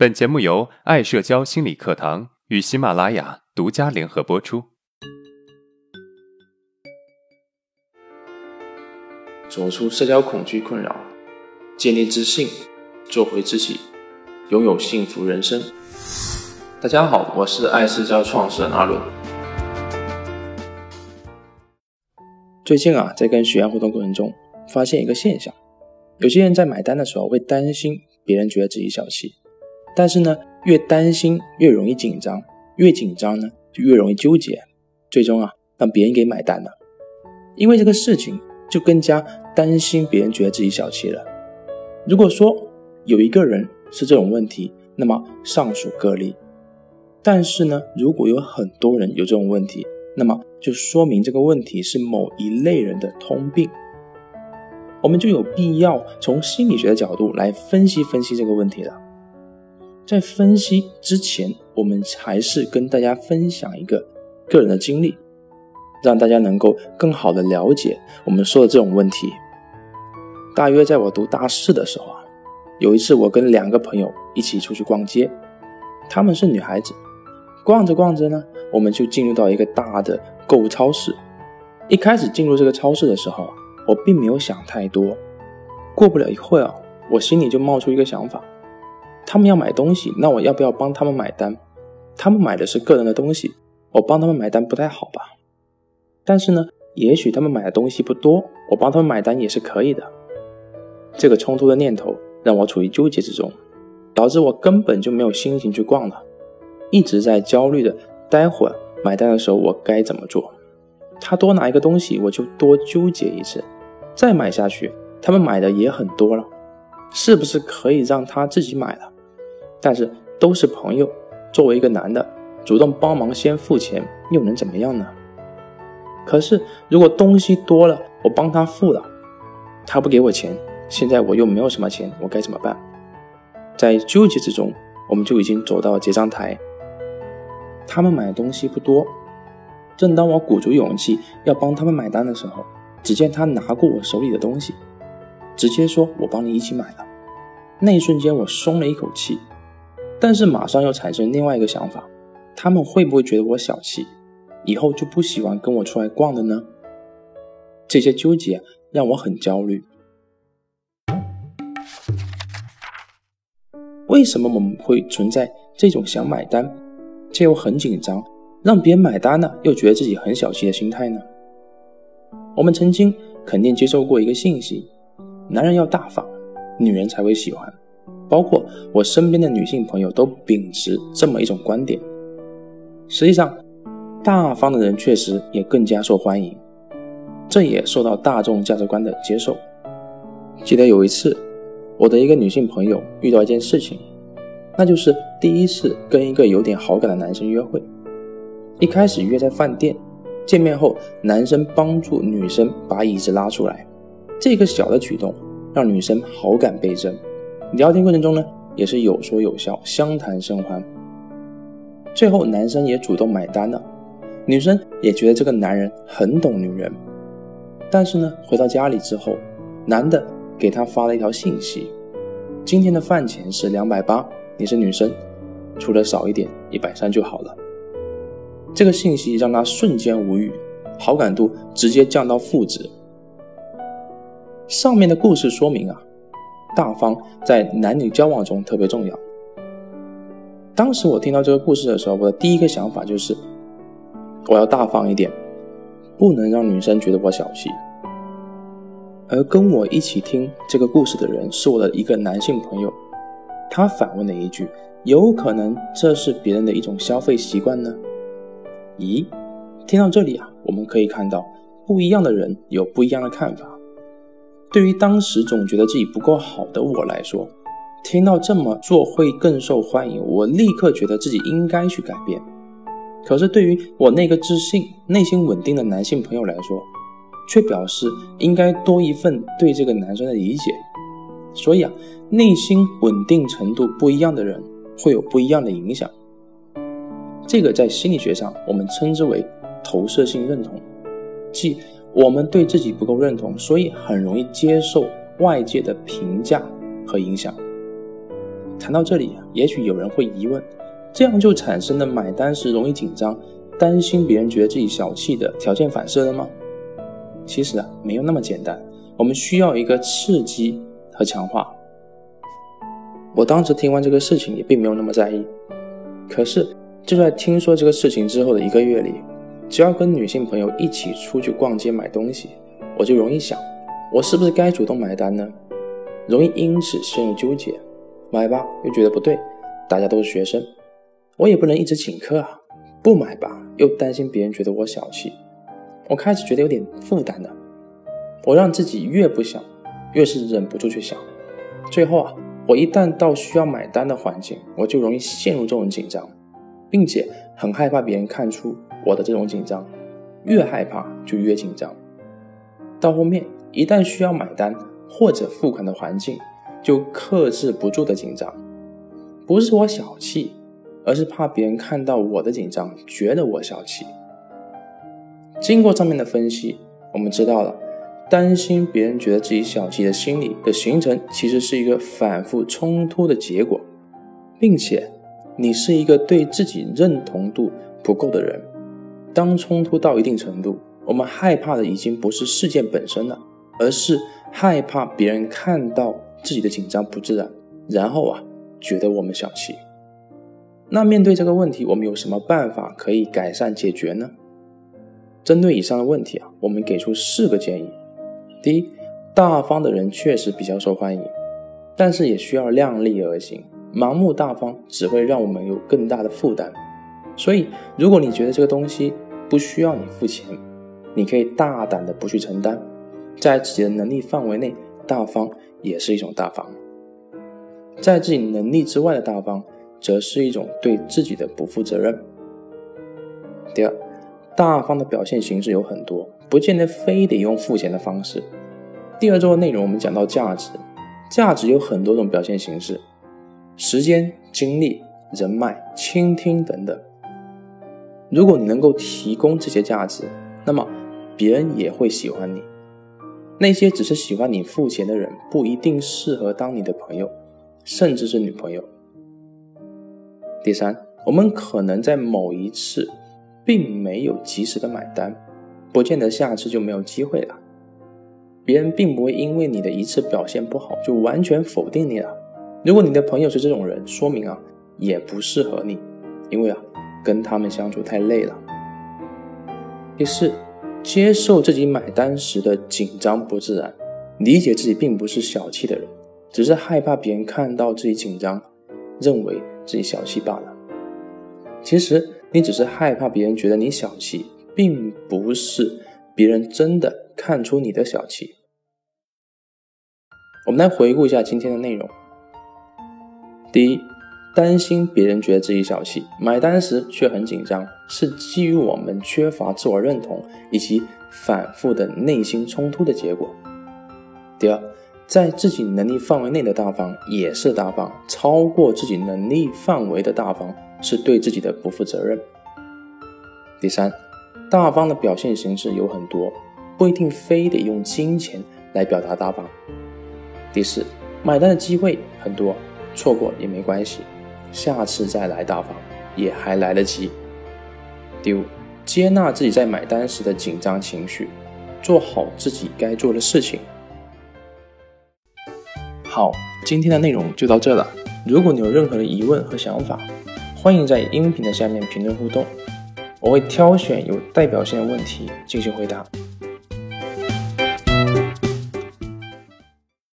本节目由爱社交心理课堂与喜马拉雅独家联合播出。走出社交恐惧困扰，建立自信，做回自己，拥有幸福人生。大家好，我是爱社交创始人阿伦。最近啊，在跟学员互动过程中，发现一个现象：有些人在买单的时候会担心别人觉得自己小气，但是呢，越担心越容易紧张，越紧张呢就越容易纠结，最终啊让别人给买单了。因为这个事情，就更加担心别人觉得自己小气了。如果说有一个人是这种问题，那么尚属个例；但是呢，如果有很多人有这种问题，那么就说明这个问题是某一类人的通病，我们就有必要从心理学的角度来分析分析这个问题了。在分析之前，我们还是跟大家分享一个个人的经历，让大家能够更好的了解我们说的这种问题。大约在我读大四的时候啊，有一次我跟两个朋友一起出去逛街，她们是女孩子。逛着逛着呢，我们就进入到一个大的购物超市。一开始进入这个超市的时候，我并没有想太多。过不了一会儿啊，我心里就冒出一个想法：他们要买东西，那我要不要帮他们买单？他们买的是个人的东西，我帮他们买单不太好吧？但是呢，也许他们买的东西不多，我帮他们买单也是可以的。这个冲突的念头让我处于纠结之中，导致我根本就没有心情去逛了。一直在焦虑的，待会儿买单的时候我该怎么做？他多拿一个东西，我就多纠结一次。再买下去，他们买的也很多了，是不是可以让他自己买了？但是都是朋友，作为一个男的，主动帮忙先付钱，又能怎么样呢？可是如果东西多了，我帮他付了，他不给我钱，现在我又没有什么钱，我该怎么办？在纠结之中，我们就已经走到结账台。他们买东西不多，正当我鼓足勇气要帮他们买单的时候，只见他拿过我手里的东西，直接说：“我帮你一起买了。”那一瞬间，我松了一口气，但是马上又产生另外一个想法：他们会不会觉得我小气，以后就不喜欢跟我出来逛了呢？这些纠结让我很焦虑。为什么我们会存在这种想买单？却又很紧张，让别人买单呢，又觉得自己很小气的心态呢？我们曾经肯定接受过一个信息：男人要大方，女人才会喜欢。包括我身边的女性朋友都秉持这么一种观点。实际上，大方的人确实也更加受欢迎，这也受到大众价值观的接受。记得有一次，我的一个女性朋友遇到一件事情。那就是第一次跟一个有点好感的男生约会，一开始约在饭店，见面后，男生帮助女生把椅子拉出来，这个小的举动让女生好感倍增。聊天过程中呢，也是有说有笑，相谈甚欢。最后男生也主动买单了，女生也觉得这个男人很懂女人。但是呢，回到家里之后，男的给她发了一条信息：今天的饭钱是两百八。你是女生，除了少一点一百三就好了。这个信息让他瞬间无语，好感度直接降到负值。上面的故事说明啊，大方在男女交往中特别重要。当时我听到这个故事的时候，我的第一个想法就是，我要大方一点，不能让女生觉得我小气。而跟我一起听这个故事的人是我的一个男性朋友。他反问了一句：“有可能这是别人的一种消费习惯呢？”咦，听到这里啊，我们可以看到，不一样的人有不一样的看法。对于当时总觉得自己不够好的我来说，听到这么做会更受欢迎，我立刻觉得自己应该去改变。可是对于我那个自信、内心稳定的男性朋友来说，却表示应该多一份对这个男生的理解。所以啊，内心稳定程度不一样的人会有不一样的影响。这个在心理学上我们称之为投射性认同，即我们对自己不够认同，所以很容易接受外界的评价和影响。谈到这里，也许有人会疑问：这样就产生了买单时容易紧张、担心别人觉得自己小气的条件反射了吗？其实啊，没有那么简单。我们需要一个刺激和强化。我当时听完这个事情也并没有那么在意，可是就在听说这个事情之后的一个月里，只要跟女性朋友一起出去逛街买东西，我就容易想，我是不是该主动买单呢？容易因此陷入纠结。买吧，又觉得不对，大家都是学生，我也不能一直请客啊。不买吧，又担心别人觉得我小气。我开始觉得有点负担了。我让自己越不想，越是忍不住去想。最后啊，我一旦到需要买单的环境，我就容易陷入这种紧张，并且很害怕别人看出我的这种紧张。越害怕就越紧张。到后面，一旦需要买单或者付款的环境，就克制不住的紧张，不是我小气，而是怕别人看到我的紧张，觉得我小气。经过上面的分析，我们知道了，担心别人觉得自己小气的心理的形成，其实是一个反复冲突的结果，并且你是一个对自己认同度不够的人。当冲突到一定程度，我们害怕的已经不是事件本身了，而是害怕别人看到。自己的紧张不自然，然后啊，觉得我们小气。那面对这个问题，我们有什么办法可以改善解决呢？针对以上的问题啊，我们给出四个建议。第一，大方的人确实比较受欢迎，但是也需要量力而行。盲目大方只会让我们有更大的负担。所以，如果你觉得这个东西不需要你付钱，你可以大胆的不去承担，在自己的能力范围内大方。也是一种大方，在自己能力之外的大方，则是一种对自己的不负责任。第二，大方的表现形式有很多，不见得非得用付钱的方式。第二周的内容我们讲到价值，价值有很多种表现形式，时间、精力、人脉、倾听等等。如果你能够提供这些价值，那么别人也会喜欢你。那些只是喜欢你付钱的人，不一定适合当你的朋友，甚至是女朋友。第三，我们可能在某一次并没有及时的买单，不见得下次就没有机会了。别人并不会因为你的一次表现不好就完全否定你了。如果你的朋友是这种人，说明啊也不适合你，因为啊跟他们相处太累了。第四。接受自己买单时的紧张不自然，理解自己并不是小气的人，只是害怕别人看到自己紧张，认为自己小气罢了。其实你只是害怕别人觉得你小气，并不是别人真的看出你的小气。我们来回顾一下今天的内容。第一。担心别人觉得自己小气，买单时却很紧张，是基于我们缺乏自我认同以及反复的内心冲突的结果。第二，在自己能力范围内的大方也是大方，超过自己能力范围的大方是对自己的不负责任。第三，大方的表现形式有很多，不一定非得用金钱来表达大方。第四，买单的机会很多，错过也没关系。下次再来大方也还来得及。第五，接纳自己在买单时的紧张情绪，做好自己该做的事情。好，今天的内容就到这了。如果你有任何的疑问和想法，欢迎在音频的下面评论互动，我会挑选有代表性的问题进行回答。